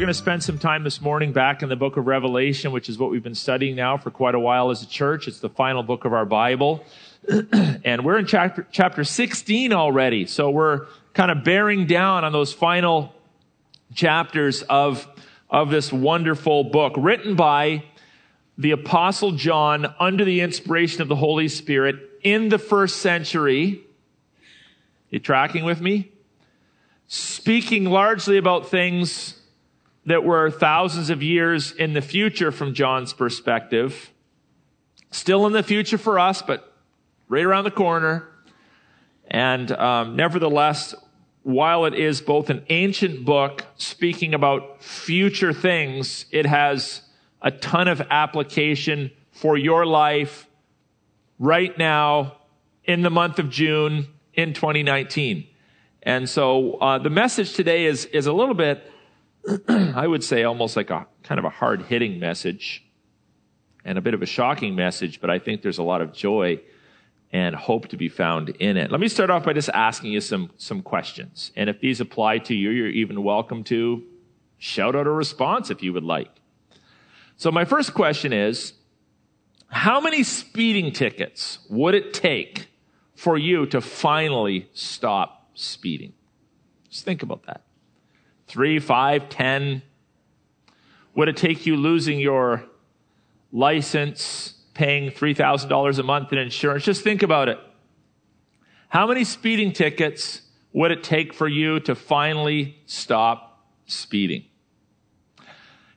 going to spend some time this morning back in the book of Revelation, which is what we've been studying now for quite a while as a church. It's the final book of our Bible. and we're in chapter, chapter 16 already. So we're kind of bearing down on those final chapters of, of this wonderful book written by the apostle John under the inspiration of the Holy Spirit in the first century. You tracking with me? Speaking largely about things that were thousands of years in the future from John's perspective. Still in the future for us, but right around the corner. And um, nevertheless, while it is both an ancient book speaking about future things, it has a ton of application for your life right now in the month of June in 2019. And so uh, the message today is, is a little bit I would say almost like a kind of a hard hitting message and a bit of a shocking message, but I think there's a lot of joy and hope to be found in it. Let me start off by just asking you some, some questions. And if these apply to you, you're even welcome to shout out a response if you would like. So my first question is, how many speeding tickets would it take for you to finally stop speeding? Just think about that three, five, ten? Would it take you losing your license, paying $3,000 a month in insurance? Just think about it. How many speeding tickets would it take for you to finally stop speeding?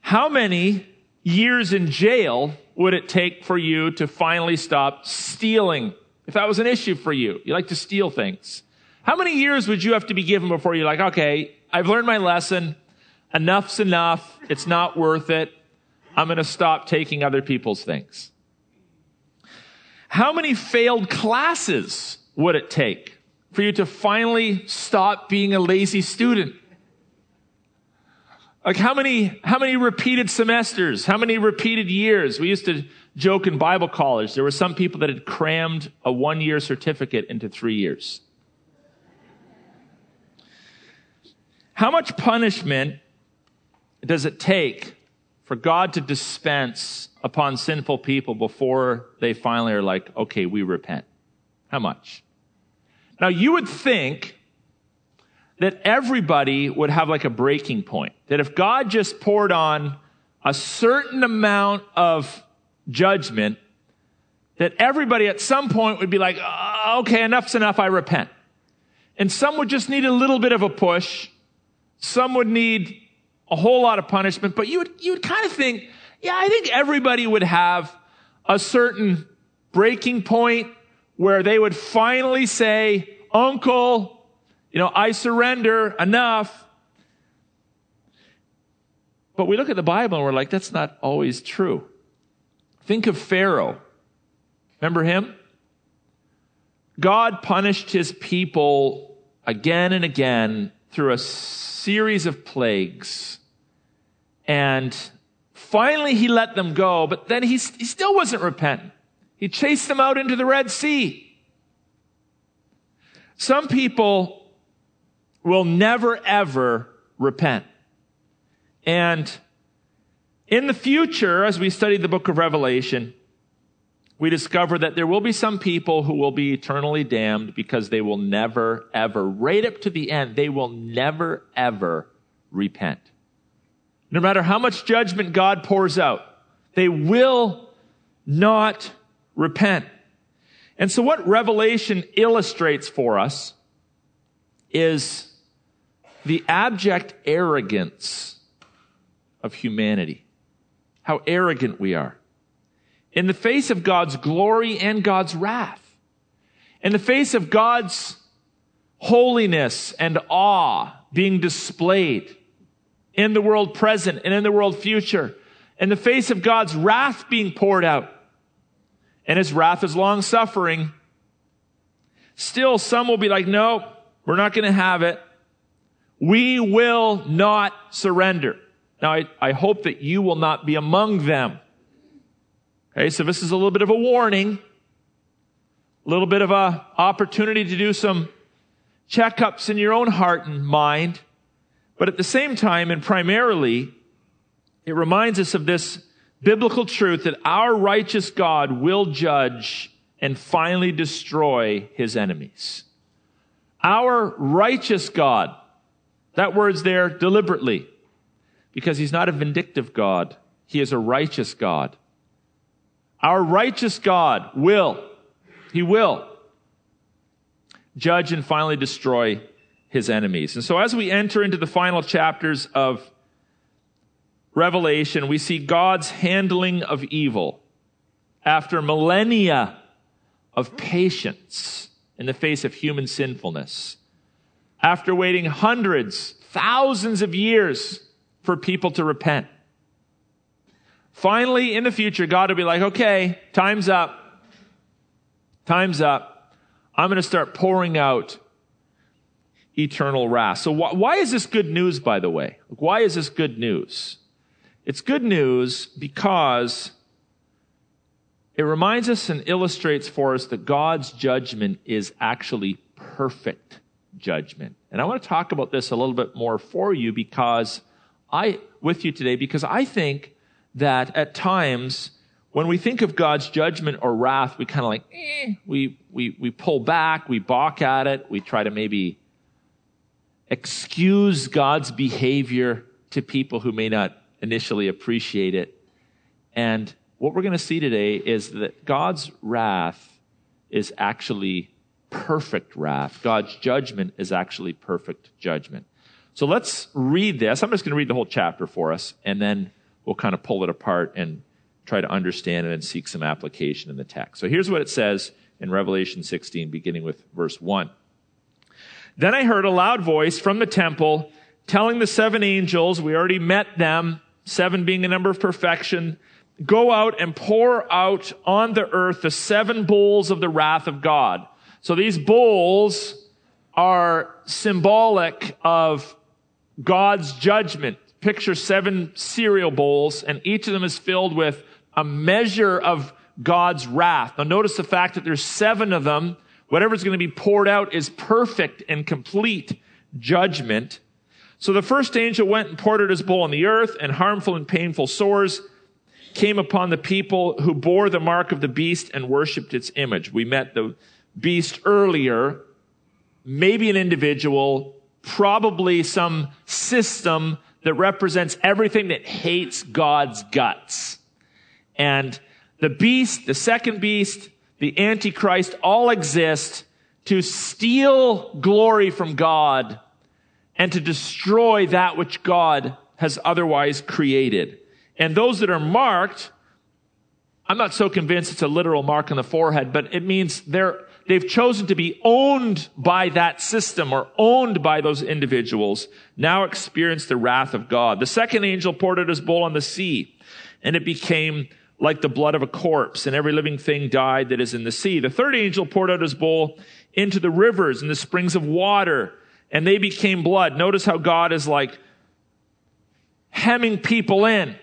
How many years in jail would it take for you to finally stop stealing? If that was an issue for you, you like to steal things. How many years would you have to be given before you're like, okay, I've learned my lesson. Enough's enough. It's not worth it. I'm going to stop taking other people's things. How many failed classes would it take for you to finally stop being a lazy student? Like how many, how many repeated semesters? How many repeated years? We used to joke in Bible college. There were some people that had crammed a one year certificate into three years. How much punishment does it take for God to dispense upon sinful people before they finally are like, okay, we repent? How much? Now, you would think that everybody would have like a breaking point. That if God just poured on a certain amount of judgment, that everybody at some point would be like, oh, okay, enough's enough, I repent. And some would just need a little bit of a push, some would need a whole lot of punishment, but you would, you would kind of think, yeah, I think everybody would have a certain breaking point where they would finally say, Uncle, you know, I surrender enough. But we look at the Bible and we're like, that's not always true. Think of Pharaoh. Remember him? God punished his people again and again through a series of plagues. And finally he let them go, but then he, he still wasn't repentant. He chased them out into the Red Sea. Some people will never ever repent. And in the future, as we study the book of Revelation, we discover that there will be some people who will be eternally damned because they will never, ever, right up to the end, they will never, ever repent. No matter how much judgment God pours out, they will not repent. And so what Revelation illustrates for us is the abject arrogance of humanity. How arrogant we are in the face of God's glory and God's wrath, in the face of God's holiness and awe being displayed in the world present and in the world future, in the face of God's wrath being poured out, and his wrath is long suffering, still some will be like, no, we're not going to have it. We will not surrender. Now, I, I hope that you will not be among them. Okay, so this is a little bit of a warning, a little bit of a opportunity to do some checkups in your own heart and mind. But at the same time, and primarily, it reminds us of this biblical truth that our righteous God will judge and finally destroy his enemies. Our righteous God, that word's there deliberately, because he's not a vindictive God, he is a righteous God. Our righteous God will, he will judge and finally destroy his enemies. And so as we enter into the final chapters of Revelation, we see God's handling of evil after millennia of patience in the face of human sinfulness. After waiting hundreds, thousands of years for people to repent. Finally, in the future, God will be like, okay, time's up. Time's up. I'm going to start pouring out eternal wrath. So wh- why is this good news, by the way? Why is this good news? It's good news because it reminds us and illustrates for us that God's judgment is actually perfect judgment. And I want to talk about this a little bit more for you because I, with you today, because I think that at times when we think of God's judgment or wrath, we kind of like, eh, we, we, we pull back, we balk at it, we try to maybe excuse God's behavior to people who may not initially appreciate it. And what we're going to see today is that God's wrath is actually perfect wrath. God's judgment is actually perfect judgment. So let's read this. I'm just going to read the whole chapter for us, and then we'll kind of pull it apart and try to understand it and seek some application in the text. So here's what it says in Revelation 16, beginning with verse 1. Then I heard a loud voice from the temple telling the seven angels, we already met them, seven being a number of perfection, go out and pour out on the earth the seven bowls of the wrath of God. So these bowls are symbolic of God's judgment. Picture seven cereal bowls, and each of them is filled with a measure of God's wrath. Now notice the fact that there's seven of them Whatever's going to be poured out is perfect and complete judgment. So the first angel went and poured out his bowl on the earth, and harmful and painful sores came upon the people who bore the mark of the beast and worshiped its image. We met the beast earlier, maybe an individual, probably some system that represents everything that hates God's guts. And the beast, the second beast, the Antichrist all exist to steal glory from God and to destroy that which God has otherwise created. And those that are marked, I'm not so convinced it's a literal mark on the forehead, but it means they're, they've chosen to be owned by that system or owned by those individuals, now experience the wrath of God. The second angel poured out his bowl on the sea, and it became like the blood of a corpse, and every living thing died that is in the sea. The third angel poured out his bowl into the rivers and the springs of water, and they became blood. Notice how God is like hemming people in.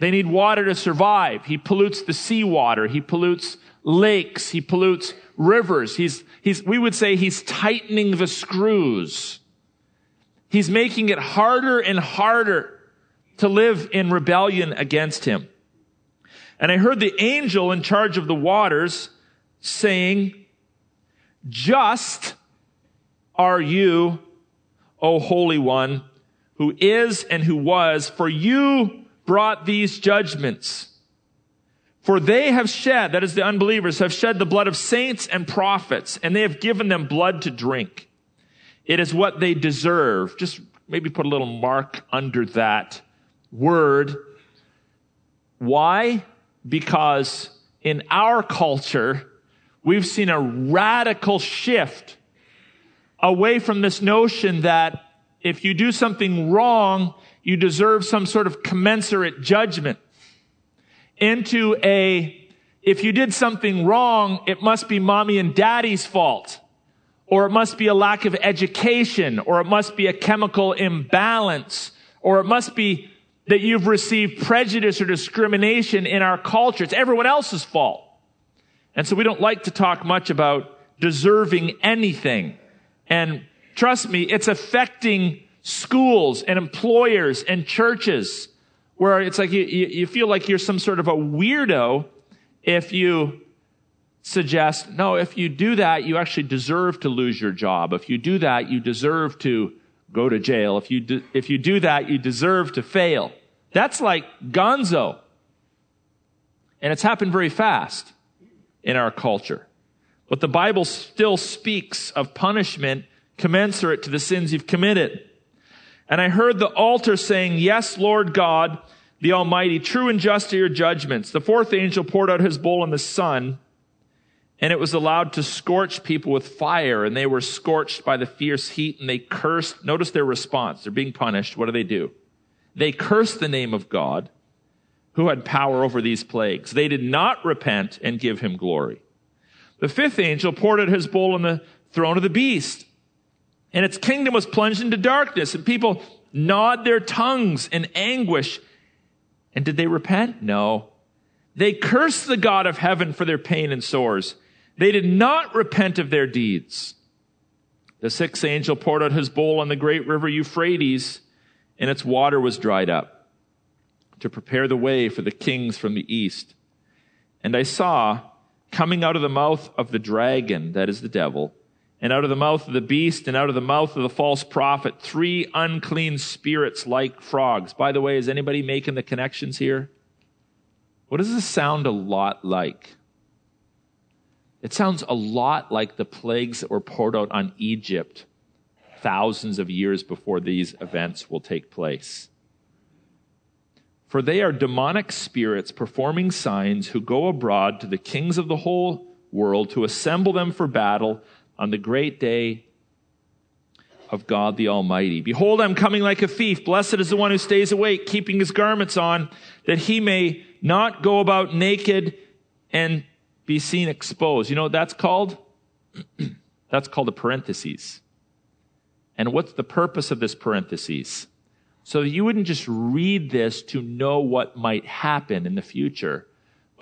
They need water to survive. He pollutes the seawater. He pollutes lakes. He pollutes rivers. He's, he's, we would say he's tightening the screws. He's making it harder and harder to live in rebellion against him. And I heard the angel in charge of the waters saying, Just are you, O Holy One, who is and who was, for you brought these judgments. For they have shed, that is the unbelievers, have shed the blood of saints and prophets, and they have given them blood to drink. It is what they deserve. Just maybe put a little mark under that word. Why? because in our culture, we've seen a radical shift away from this notion that if you do something wrong, you deserve some sort of commensurate judgment into a, if you did something wrong, it must be mommy and daddy's fault. Or it must be a lack of education, or it must be a chemical imbalance, or it must be that you've received prejudice or discrimination in our culture. It's everyone else's fault. And so we don't like to talk much about deserving anything. And trust me, it's affecting schools and employers and churches where it's like you, you feel like you're some sort of a weirdo if you suggest, no, if you do that, you actually deserve to lose your job. If you do that, you deserve to go to jail. If you if you do that, you deserve to fail. That's like gonzo. And it's happened very fast in our culture. But the Bible still speaks of punishment commensurate to the sins you've committed. And I heard the altar saying, Yes, Lord God, the Almighty, true and just are your judgments. The fourth angel poured out his bowl on the sun, and it was allowed to scorch people with fire, and they were scorched by the fierce heat, and they cursed. Notice their response. They're being punished. What do they do? They cursed the name of God, who had power over these plagues. They did not repent and give him glory. The fifth angel poured out his bowl on the throne of the beast, and its kingdom was plunged into darkness, and people gnawed their tongues in anguish. And did they repent? No. They cursed the God of heaven for their pain and sores. They did not repent of their deeds. The sixth angel poured out his bowl on the great river Euphrates, and its water was dried up to prepare the way for the kings from the east. And I saw coming out of the mouth of the dragon, that is the devil, and out of the mouth of the beast, and out of the mouth of the false prophet, three unclean spirits like frogs. By the way, is anybody making the connections here? What does this sound a lot like? It sounds a lot like the plagues that were poured out on Egypt thousands of years before these events will take place. For they are demonic spirits performing signs who go abroad to the kings of the whole world to assemble them for battle on the great day of God the Almighty. Behold, I'm coming like a thief. Blessed is the one who stays awake, keeping his garments on, that he may not go about naked and be seen exposed. You know what that's called? that's called a parenthesis. And what's the purpose of this parenthesis? So you wouldn't just read this to know what might happen in the future,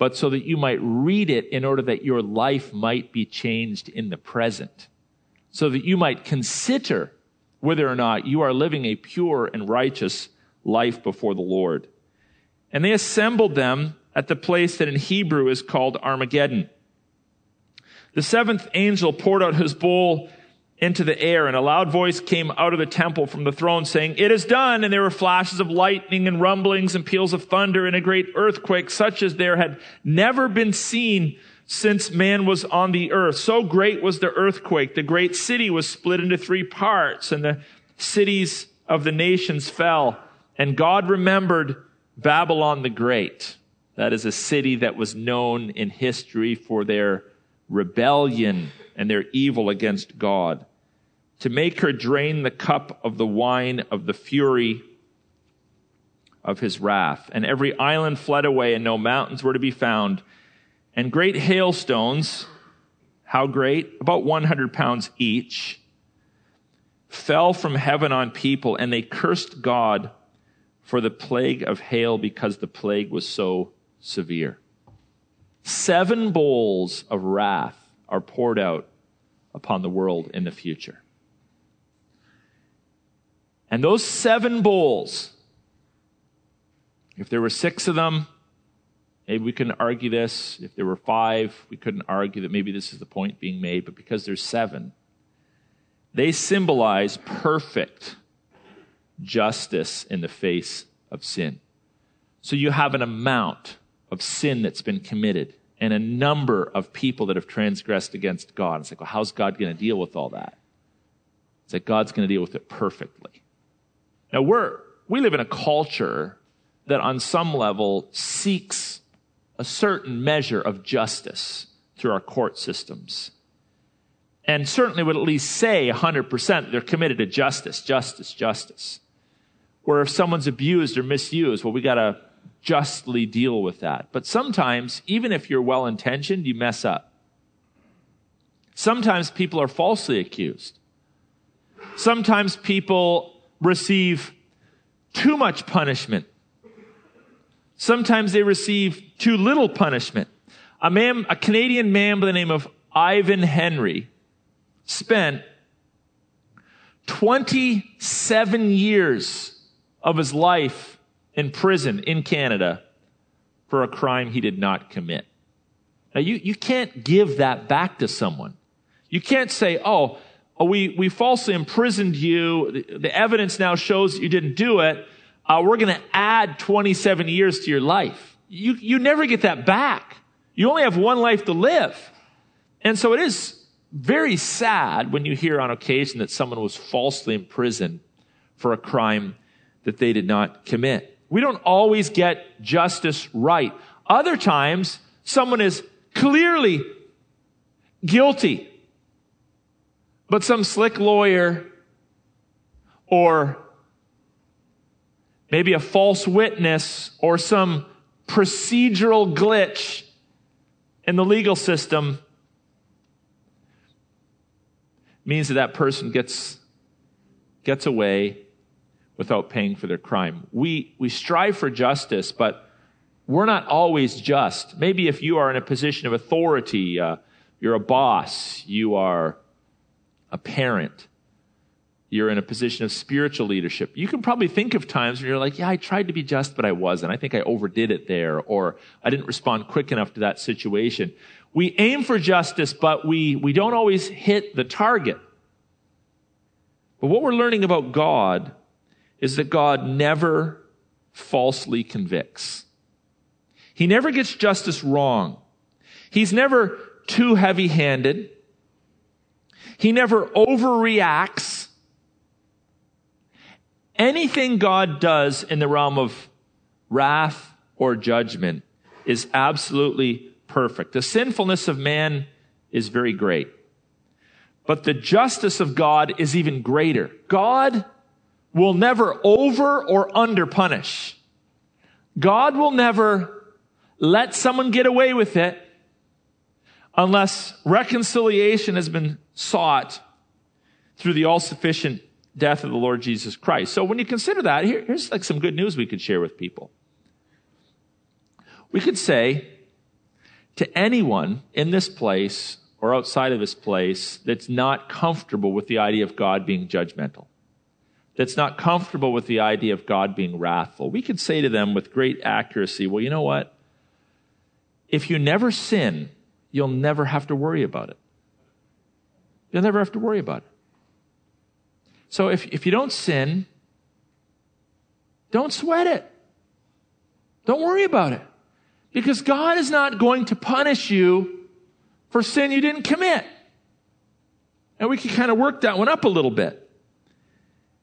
but so that you might read it in order that your life might be changed in the present. So that you might consider whether or not you are living a pure and righteous life before the Lord. And they assembled them at the place that in Hebrew is called Armageddon. The seventh angel poured out his bowl into the air, and a loud voice came out of the temple from the throne saying, It is done. And there were flashes of lightning and rumblings and peals of thunder and a great earthquake, such as there had never been seen since man was on the earth. So great was the earthquake. The great city was split into three parts, and the cities of the nations fell. And God remembered Babylon the Great. That is a city that was known in history for their rebellion and their evil against God to make her drain the cup of the wine of the fury of his wrath. And every island fled away, and no mountains were to be found. And great hailstones, how great? About 100 pounds each, fell from heaven on people, and they cursed God for the plague of hail because the plague was so severe. Seven bowls of wrath are poured out upon the world in the future. And those seven bowls, if there were six of them, maybe we couldn't argue this. If there were five, we couldn't argue that maybe this is the point being made. But because there's seven, they symbolize perfect justice in the face of sin. So you have an amount of sin that's been committed and a number of people that have transgressed against God. It's like, well, how's God going to deal with all that? It's like God's going to deal with it perfectly. Now we're, we live in a culture that on some level seeks a certain measure of justice through our court systems. And certainly would at least say 100% they're committed to justice, justice, justice. Where if someone's abused or misused, well, we gotta justly deal with that. But sometimes, even if you're well intentioned, you mess up. Sometimes people are falsely accused. Sometimes people receive too much punishment. Sometimes they receive too little punishment. A man, a Canadian man by the name of Ivan Henry spent 27 years of his life in prison in Canada for a crime he did not commit. Now, you, you can't give that back to someone. You can't say, oh, oh we, we falsely imprisoned you. The, the evidence now shows you didn't do it. Uh, we're going to add 27 years to your life. You, you never get that back. You only have one life to live. And so it is very sad when you hear on occasion that someone was falsely imprisoned for a crime that they did not commit. We don't always get justice right. Other times, someone is clearly guilty, but some slick lawyer or maybe a false witness or some procedural glitch in the legal system means that that person gets, gets away without paying for their crime. We, we strive for justice, but we're not always just. Maybe if you are in a position of authority, uh, you're a boss, you are a parent, you're in a position of spiritual leadership. You can probably think of times when you're like, yeah, I tried to be just, but I wasn't. I think I overdid it there, or I didn't respond quick enough to that situation. We aim for justice, but we, we don't always hit the target. But what we're learning about God is that God never falsely convicts. He never gets justice wrong. He's never too heavy handed. He never overreacts anything God does in the realm of wrath or judgment is absolutely perfect. The sinfulness of man is very great. But the justice of God is even greater. God will never over or under punish. God will never let someone get away with it unless reconciliation has been sought through the all sufficient death of the Lord Jesus Christ. So when you consider that, here, here's like some good news we could share with people. We could say to anyone in this place or outside of this place that's not comfortable with the idea of God being judgmental, that's not comfortable with the idea of God being wrathful, we could say to them with great accuracy, well, you know what? If you never sin, you'll never have to worry about it. You'll never have to worry about it. So if, if you don't sin, don't sweat it. Don't worry about it. Because God is not going to punish you for sin you didn't commit. And we can kind of work that one up a little bit.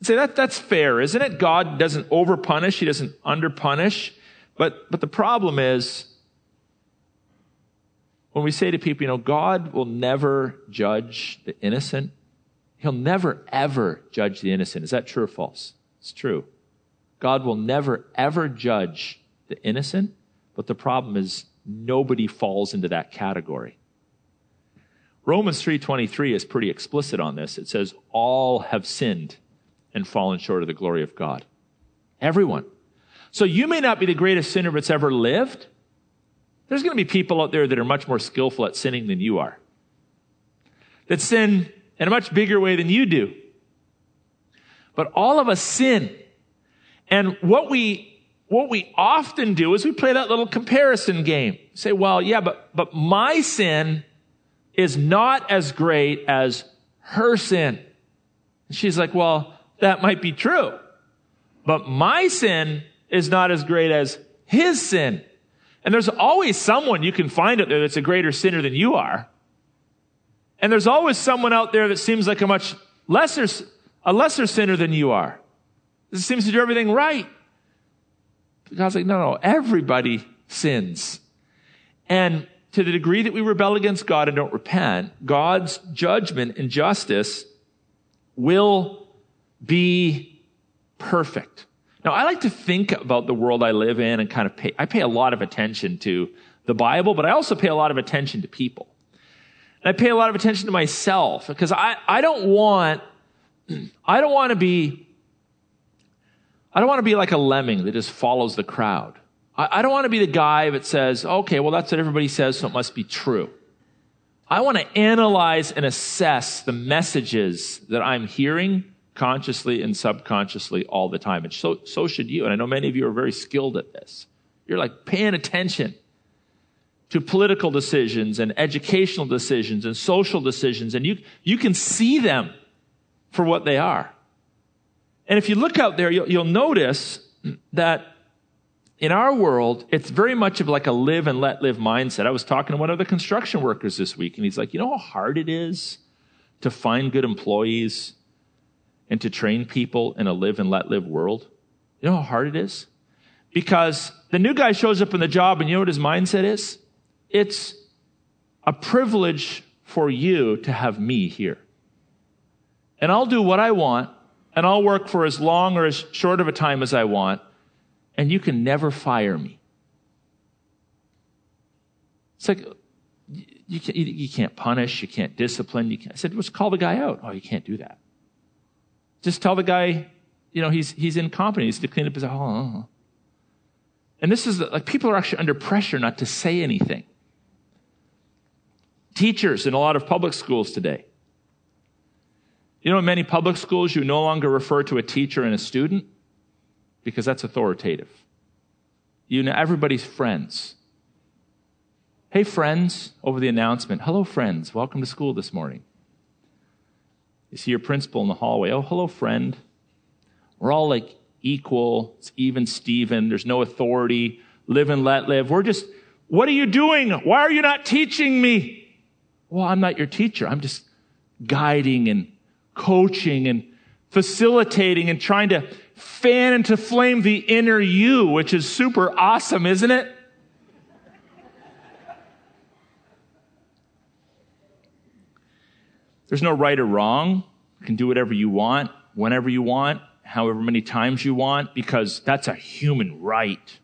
Say that that's fair, isn't it? God doesn't over punish, He doesn't under punish. But but the problem is when we say to people, you know, God will never judge the innocent, He'll never, ever judge the innocent. Is that true or false? It's true. God will never, ever judge the innocent, but the problem is nobody falls into that category. Romans 3:23 is pretty explicit on this. It says all have sinned and fallen short of the glory of God. Everyone. So you may not be the greatest sinner that's ever lived. There's going to be people out there that are much more skillful at sinning than you are. That sin in a much bigger way than you do. But all of us sin. And what we, what we often do is we play that little comparison game. Say, well, yeah, but, but my sin is not as great as her sin. And she's like, well, that might be true. But my sin is not as great as his sin. And there's always someone you can find out there that's a greater sinner than you are. And there's always someone out there that seems like a much lesser, a lesser sinner than you are. This seems to do everything right. God's like, no, no, everybody sins. And to the degree that we rebel against God and don't repent, God's judgment and justice will be perfect. Now, I like to think about the world I live in and kind of pay, I pay a lot of attention to the Bible, but I also pay a lot of attention to people. And I pay a lot of attention to myself because I, I don't want, I don't want to be, I don't want to be like a lemming that just follows the crowd. I, I don't want to be the guy that says, okay, well, that's what everybody says, so it must be true. I want to analyze and assess the messages that I'm hearing consciously and subconsciously all the time. And so, so should you. And I know many of you are very skilled at this. You're like paying attention to political decisions and educational decisions and social decisions, and you, you can see them for what they are. And if you look out there, you'll, you'll notice that in our world, it's very much of like a live and let live mindset. I was talking to one of the construction workers this week, and he's like, You know how hard it is to find good employees and to train people in a live and let live world? You know how hard it is? Because the new guy shows up in the job, and you know what his mindset is? It's a privilege for you to have me here. And I'll do what I want, and I'll work for as long or as short of a time as I want, and you can never fire me. It's like, you can't, you can't punish, you can't discipline. You can't. I said, let's call the guy out. Oh, you can't do that. Just tell the guy, you know, he's, he's incompetent. He's to clean up his, oh, oh, oh. And this is like people are actually under pressure not to say anything teachers in a lot of public schools today. You know, in many public schools, you no longer refer to a teacher and a student because that's authoritative. You know, everybody's friends. Hey, friends, over the announcement. Hello, friends. Welcome to school this morning. You see your principal in the hallway. Oh, hello, friend. We're all like equal. It's even Steven. There's no authority. Live and let live. We're just, what are you doing? Why are you not teaching me? Well, I'm not your teacher. I'm just guiding and coaching and facilitating and trying to fan into flame the inner you, which is super awesome, isn't it? There's no right or wrong. You can do whatever you want, whenever you want, however many times you want, because that's a human right.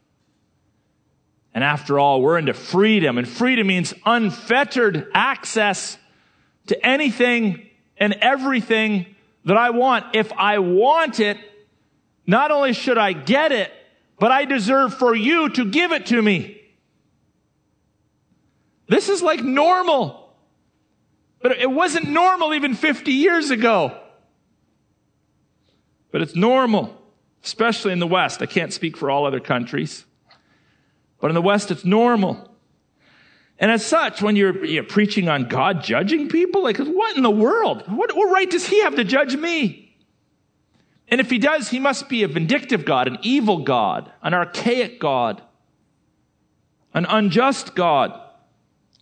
And after all, we're into freedom, and freedom means unfettered access to anything and everything that I want. If I want it, not only should I get it, but I deserve for you to give it to me. This is like normal. It wasn't normal even 50 years ago. But it's normal, especially in the West. I can't speak for all other countries. But in the West, it's normal. And as such, when you're, you're preaching on God judging people, like, what in the world? What, what right does he have to judge me? And if he does, he must be a vindictive God, an evil God, an archaic God, an unjust God.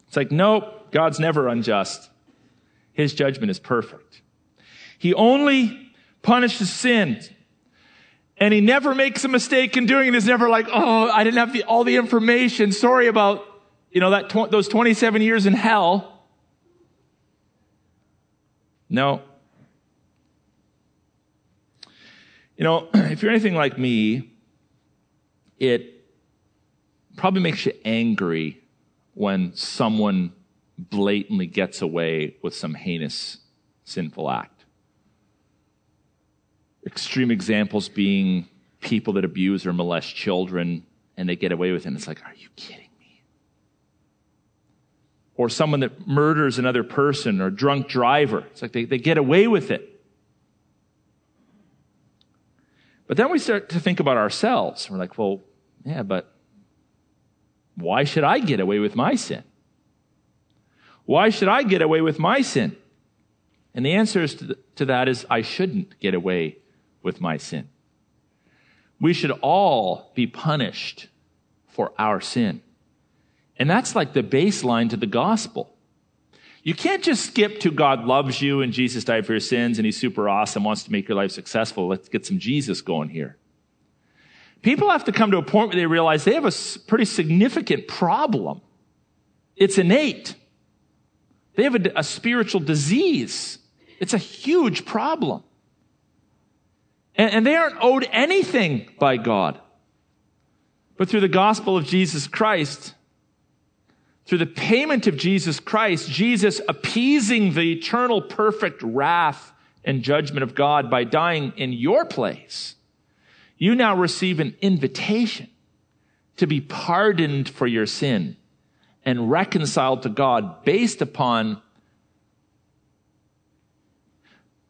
It's like, nope, God's never unjust. His judgment is perfect. He only punishes sins and he never makes a mistake in doing it. He's never like, oh, I didn't have the, all the information. Sorry about, you know, that tw- those 27 years in hell. No. You know, if you're anything like me, it probably makes you angry when someone blatantly gets away with some heinous sinful act. Extreme examples being people that abuse or molest children and they get away with it. And it's like, are you kidding me? Or someone that murders another person or drunk driver. It's like they, they get away with it. But then we start to think about ourselves. We're like, well, yeah, but why should I get away with my sin? Why should I get away with my sin? And the answer to, that is I shouldn't get away with my sin. We should all be punished for our sin. And that's like the baseline to the gospel. You can't just skip to God loves you and Jesus died for your sins and he's super awesome, wants to make your life successful. Let's get some Jesus going here. People have to come to a point where they realize they have a pretty significant problem. It's innate. They have a, a spiritual disease. It's a huge problem. And, and they aren't owed anything by God. But through the gospel of Jesus Christ, through the payment of Jesus Christ, Jesus appeasing the eternal perfect wrath and judgment of God by dying in your place, you now receive an invitation to be pardoned for your sin and reconciled to God based upon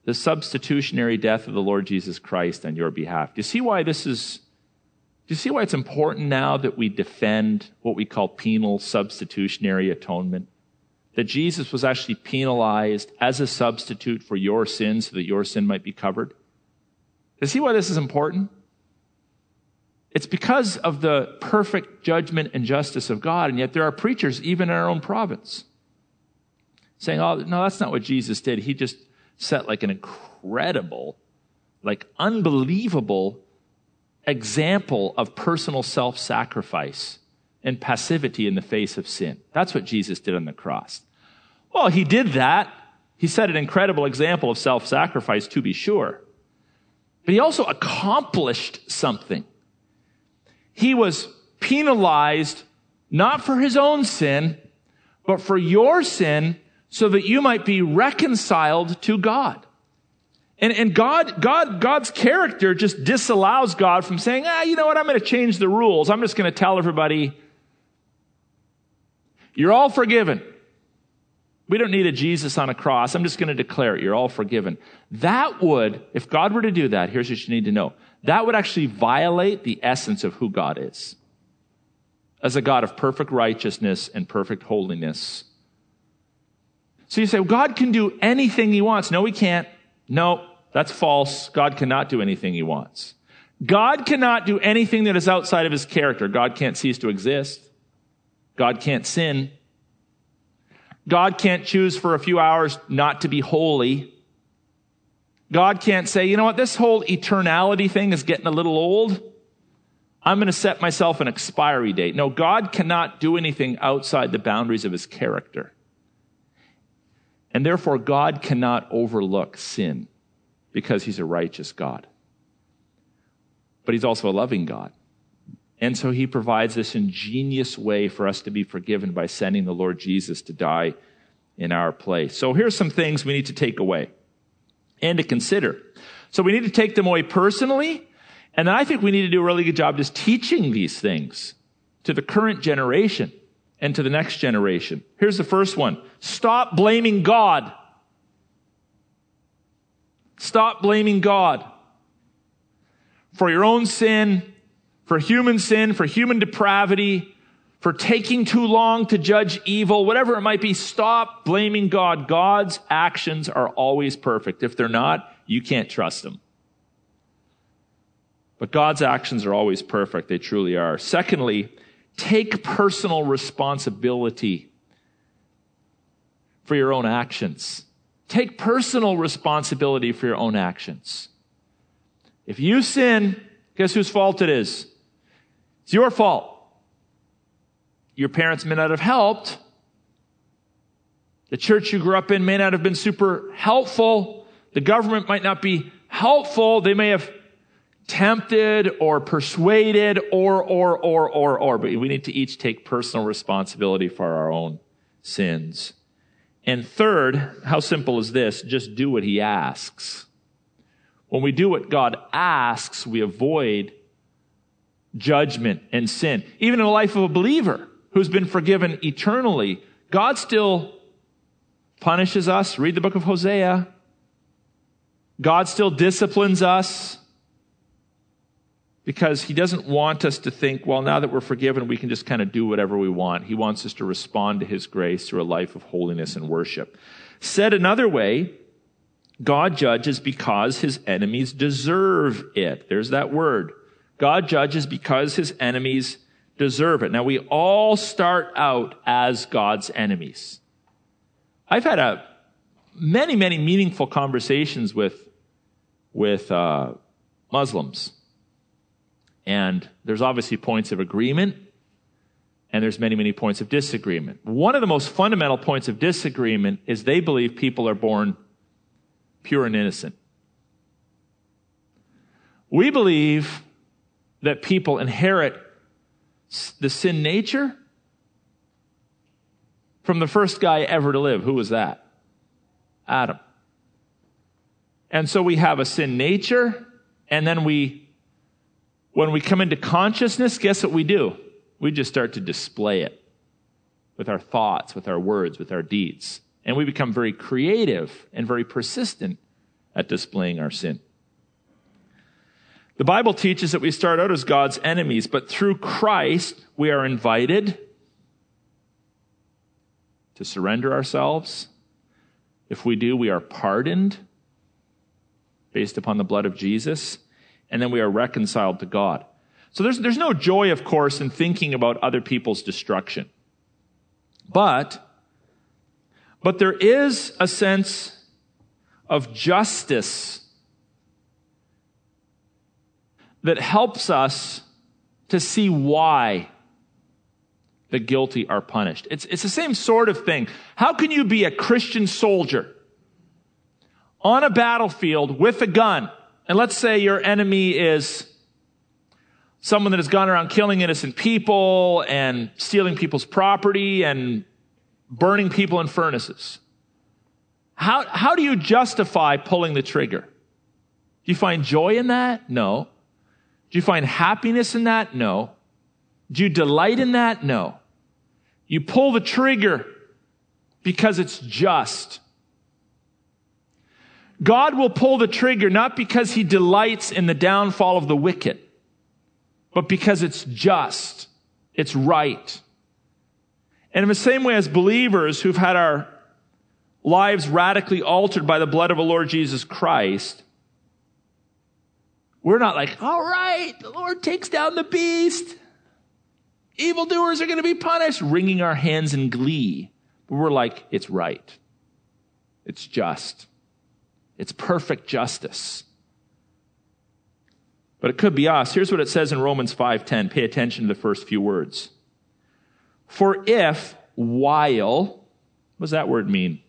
the substitutionary death of the Lord Jesus Christ on your behalf. Do you see why this is do you see why it's important now that we defend what we call penal substitutionary atonement? That Jesus was actually penalized as a substitute for your sin so that your sin might be covered? Do you see why this is important? It's because of the perfect judgment and justice of God, and yet there are preachers, even in our own province, saying, oh, no, that's not what Jesus did. He just set like an incredible, like unbelievable example of personal self sacrifice and passivity in the face of sin. That's what Jesus did on the cross. Well, he did that. He set an incredible example of self sacrifice, to be sure. But he also accomplished something. He was penalized not for his own sin, but for your sin so that you might be reconciled to God. And, and God, God, God's character just disallows God from saying, ah, you know what? I'm going to change the rules. I'm just going to tell everybody, you're all forgiven. We don't need a Jesus on a cross. I'm just going to declare it. You're all forgiven. That would, if God were to do that, here's what you need to know. That would actually violate the essence of who God is. As a God of perfect righteousness and perfect holiness so you say, well, God can do anything he wants. No, he can't. No, that's false. God cannot do anything he wants. God cannot do anything that is outside of his character. God can't cease to exist. God can't sin. God can't choose for a few hours not to be holy. God can't say, you know what, this whole eternality thing is getting a little old. I'm going to set myself an expiry date. No, God cannot do anything outside the boundaries of his character. And therefore, God cannot overlook sin because he's a righteous God. But he's also a loving God. And so he provides this ingenious way for us to be forgiven by sending the Lord Jesus to die in our place. So here's some things we need to take away and to consider. So we need to take them away personally. And I think we need to do a really good job just teaching these things to the current generation and to the next generation. Here's the first one. Stop blaming God. Stop blaming God for your own sin, for human sin, for human depravity, for taking too long to judge evil, whatever it might be. Stop blaming God. God's actions are always perfect. If they're not, you can't trust them. But God's actions are always perfect. They truly are. Secondly, Take personal responsibility for your own actions. Take personal responsibility for your own actions. If you sin, guess whose fault it is? It's your fault. Your parents may not have helped. The church you grew up in may not have been super helpful. The government might not be helpful. They may have tempted or persuaded or, or, or, or, or. But we need to each take personal responsibility for our own sins. And third, how simple is this? Just do what he asks. When we do what God asks, we avoid judgment and sin. Even in the life of a believer who's been forgiven eternally, God still punishes us. Read the book of Hosea. God still disciplines us because he doesn't want us to think, well, now that we're forgiven, we can just kind of do whatever we want. He wants us to respond to his grace through a life of holiness and worship. Said another way, God judges because his enemies deserve it. There's that word. God judges because his enemies deserve it. Now, we all start out as God's enemies. I've had a many, many meaningful conversations with, with uh, Muslims and there's obviously points of agreement, and there's many, many points of disagreement. One of the most fundamental points of disagreement is they believe people are born pure and innocent. We believe that people inherit the sin nature from the first guy ever to live. Who was that? Adam. And so we have a sin nature, and then we when we come into consciousness, guess what we do? We just start to display it with our thoughts, with our words, with our deeds. And we become very creative and very persistent at displaying our sin. The Bible teaches that we start out as God's enemies, but through Christ, we are invited to surrender ourselves. If we do, we are pardoned based upon the blood of Jesus, and then we are reconciled to God. So there's, there's no joy, of course, in thinking about other people's destruction. But, but there is a sense of justice that helps us to see why the guilty are punished. It's, it's the same sort of thing. How can you be a Christian soldier on a battlefield with a gun, and let's say your enemy is someone that has gone around killing innocent people and stealing people's property and burning people in furnaces. How, how do you justify pulling the trigger? Do you find joy in that? No. Do you find happiness in that? No. Do you delight in that? No. You pull the trigger because it's just. God will pull the trigger not because he delights in the downfall of the wicked, but because it's just. It's right. And in the same way as believers who've had our lives radically altered by the blood of the Lord Jesus Christ, we're not like, all right, the Lord takes down the beast. Evildoers are going to be punished, wringing our hands in glee. But we're like, it's right. It's just. It's perfect justice. But it could be us. Here's what it says in Romans 5:10. Pay attention to the first few words. For if while what does that word mean?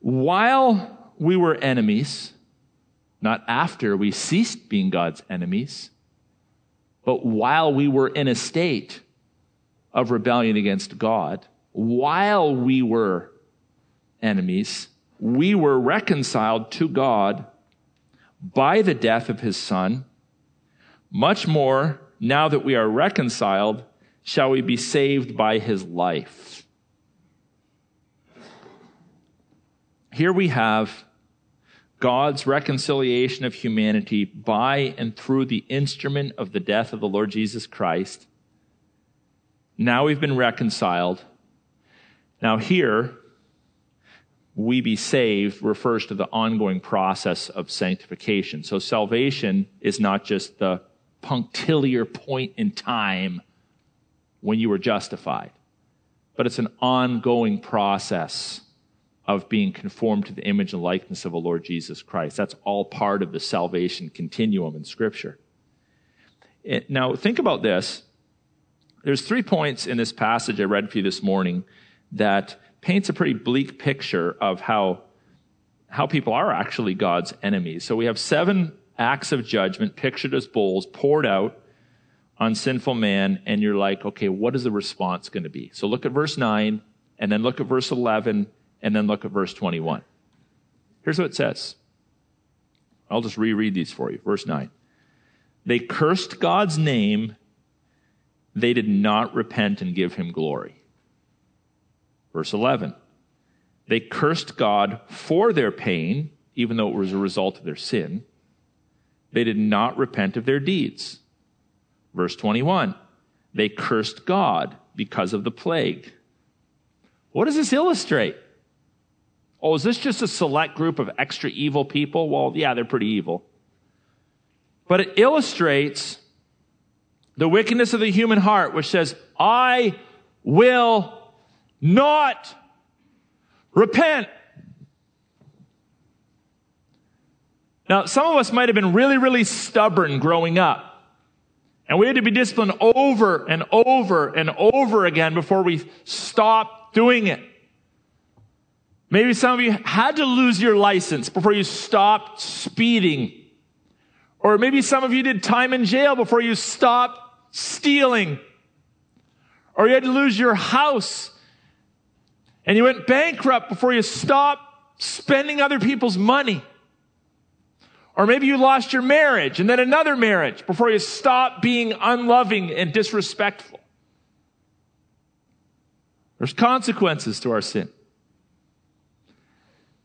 While we were enemies, not after we ceased being God's enemies, but while we were in a state of rebellion against God, while we were enemies, we were reconciled to God by the death of his son. Much more, now that we are reconciled, shall we be saved by his life. Here we have God's reconciliation of humanity by and through the instrument of the death of the Lord Jesus Christ. Now we've been reconciled. Now, here, we be saved refers to the ongoing process of sanctification. So, salvation is not just the punctiliar point in time when you were justified, but it's an ongoing process of being conformed to the image and likeness of the Lord Jesus Christ. That's all part of the salvation continuum in Scripture. It, now, think about this. There's three points in this passage I read for you this morning that paints a pretty bleak picture of how, how people are actually God's enemies. So we have seven acts of judgment pictured as bowls poured out on sinful man, and you're like, okay, what is the response going to be? So look at verse 9, and then look at verse 11, and then look at verse 21. Here's what it says. I'll just reread these for you. Verse 9. They cursed God's name. They did not repent and give him glory. Verse 11. They cursed God for their pain, even though it was a result of their sin. They did not repent of their deeds. Verse 21. They cursed God because of the plague. What does this illustrate? Oh, is this just a select group of extra evil people? Well, yeah, they're pretty evil. But it illustrates the wickedness of the human heart, which says, I will not repent. Now, some of us might have been really, really stubborn growing up. And we had to be disciplined over and over and over again before we stopped doing it. Maybe some of you had to lose your license before you stopped speeding. Or maybe some of you did time in jail before you stopped stealing. Or you had to lose your house and you went bankrupt before you stopped spending other people's money. Or maybe you lost your marriage and then another marriage before you stopped being unloving and disrespectful. There's consequences to our sin.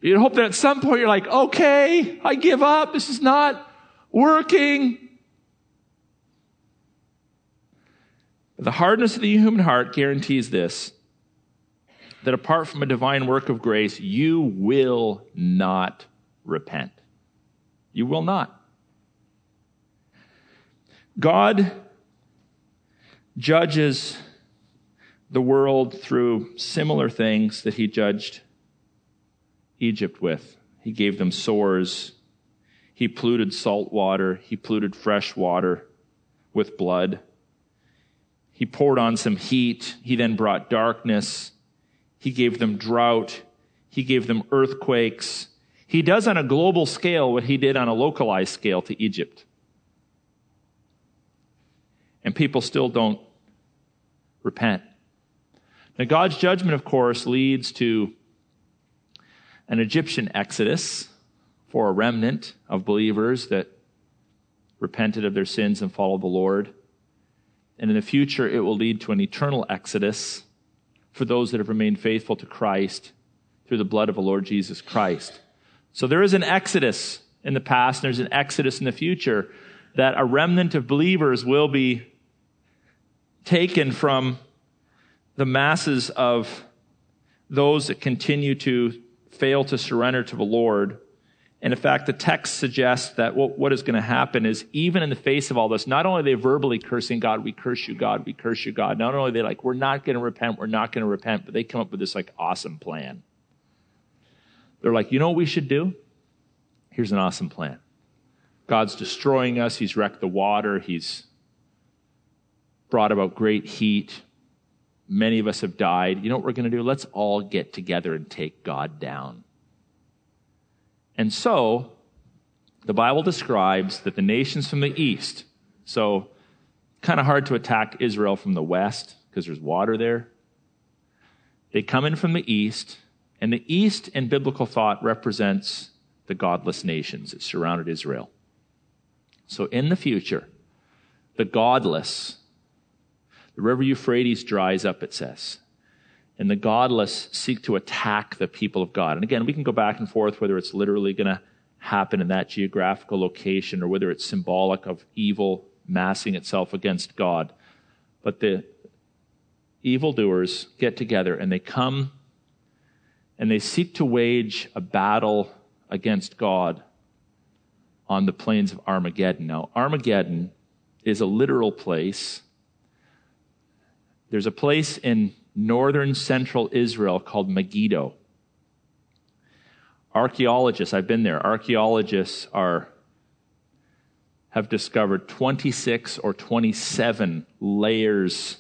You'd hope that at some point you're like, okay, I give up. This is not working. The hardness of the human heart guarantees this that apart from a divine work of grace, you will not repent. You will not. God judges the world through similar things that he judged Egypt with. He gave them sores. He polluted salt water. He polluted fresh water with blood. He poured on some heat. He then brought darkness. He gave them drought. He gave them earthquakes. He does on a global scale what he did on a localized scale to Egypt. And people still don't repent. Now, God's judgment, of course, leads to an Egyptian exodus for a remnant of believers that repented of their sins and followed the Lord. And in the future, it will lead to an eternal exodus for those that have remained faithful to Christ through the blood of the Lord Jesus Christ. So there is an exodus in the past, and there's an exodus in the future that a remnant of believers will be taken from the masses of those that continue to fail to surrender to the Lord. And in fact, the text suggests that what, is going to happen is even in the face of all this, not only are they verbally cursing God, we curse you, God, we curse you, God. Not only are they like, we're not going to repent, we're not going to repent, but they come up with this like awesome plan. They're like, you know what we should do? Here's an awesome plan. God's destroying us. He's wrecked the water. He's brought about great heat. Many of us have died. You know what we're going to do? Let's all get together and take God down. And so, the Bible describes that the nations from the east, so kind of hard to attack Israel from the west because there's water there. They come in from the east, and the east in biblical thought represents the godless nations that surrounded Israel. So in the future, the godless the river Euphrates dries up, it says. And the godless seek to attack the people of God. And again, we can go back and forth whether it's literally going to happen in that geographical location or whether it's symbolic of evil massing itself against God. But the evildoers get together and they come and they seek to wage a battle against God on the plains of Armageddon. Now, Armageddon is a literal place there's a place in northern central Israel called Megiddo. Archaeologists, I've been there, archaeologists are have discovered 26 or 27 layers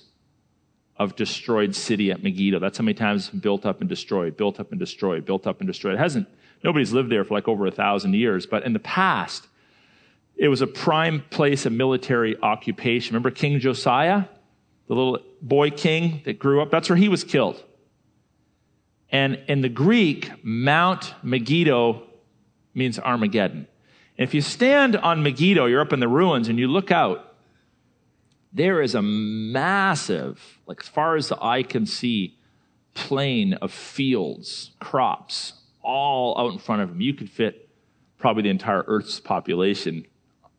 of destroyed city at Megiddo. That's how many times built up and destroyed, built up and destroyed, built up and destroyed. It hasn't, nobody's lived there for like over a thousand years, but in the past, it was a prime place of military occupation. Remember King Josiah? The little boy king that grew up, that's where he was killed. And in the Greek, Mount Megiddo means Armageddon. And if you stand on Megiddo, you're up in the ruins, and you look out, there is a massive, like as far as the eye can see, plain of fields, crops, all out in front of him. You could fit probably the entire Earth's population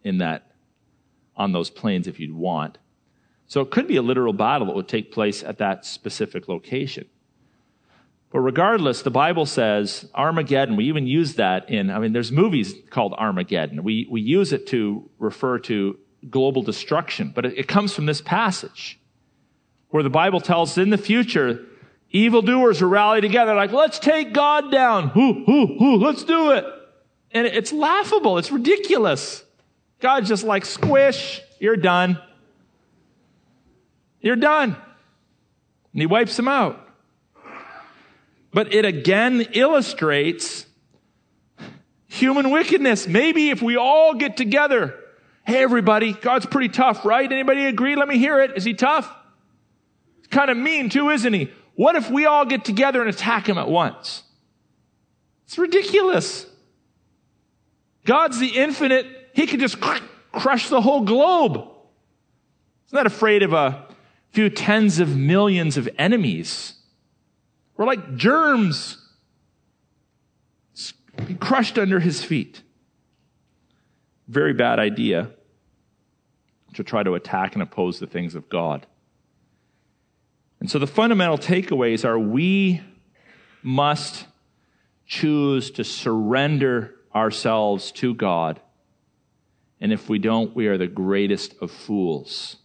in that, on those plains if you'd want. So it could be a literal battle that would take place at that specific location. But regardless, the Bible says Armageddon, we even use that in, I mean, there's movies called Armageddon. We, we use it to refer to global destruction, but it, it comes from this passage where the Bible tells in the future, evildoers will rally together like, let's take God down. Whoo, whoo, whoo, let's do it. And it's laughable. It's ridiculous. God's just like, squish, you're done. You're done. And he wipes them out. But it again illustrates human wickedness. Maybe if we all get together, hey everybody, God's pretty tough, right? Anybody agree? Let me hear it. Is he tough? He's kind of mean too, isn't he? What if we all get together and attack him at once? It's ridiculous. God's the infinite. He could just crush the whole globe. He's not afraid of a few tens of millions of enemies. We're like germs. crushed under his feet. Very bad idea to try to attack and oppose the things of God. And so the fundamental takeaways are we must choose to surrender ourselves to God. And if we don't, we are the greatest of fools.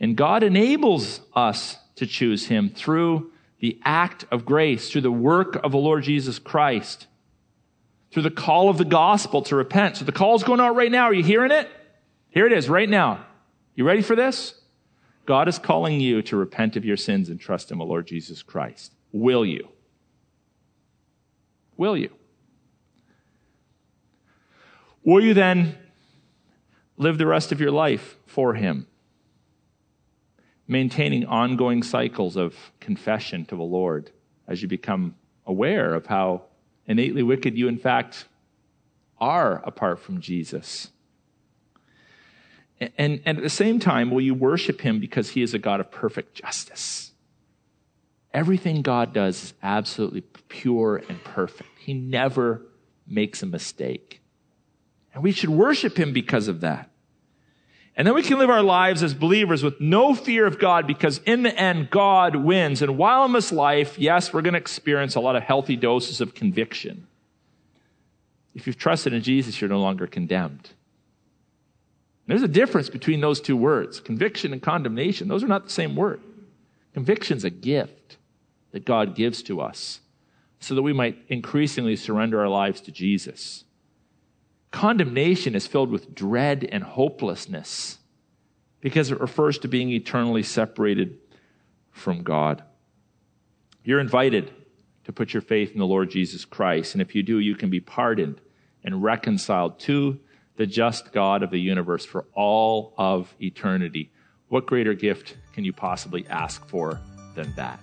And God enables us to choose Him through the act of grace, through the work of the Lord Jesus Christ, through the call of the gospel to repent. So the call is going out right now. Are you hearing it? Here it is right now. You ready for this? God is calling you to repent of your sins and trust in the Lord Jesus Christ. Will you? Will you? Will you then live the rest of your life for Him? Maintaining ongoing cycles of confession to the Lord as you become aware of how innately wicked you, in fact, are apart from Jesus. And, and at the same time, will you worship him because he is a God of perfect justice? Everything God does is absolutely pure and perfect. He never makes a mistake. And we should worship him because of that. And then we can live our lives as believers with no fear of God because in the end, God wins. And while in this life, yes, we're going to experience a lot of healthy doses of conviction. If you've trusted in Jesus, you're no longer condemned. There's a difference between those two words conviction and condemnation. Those are not the same word. Conviction's a gift that God gives to us so that we might increasingly surrender our lives to Jesus. Condemnation is filled with dread and hopelessness because it refers to being eternally separated from God. You're invited to put your faith in the Lord Jesus Christ, and if you do, you can be pardoned and reconciled to the just God of the universe for all of eternity. What greater gift can you possibly ask for than that?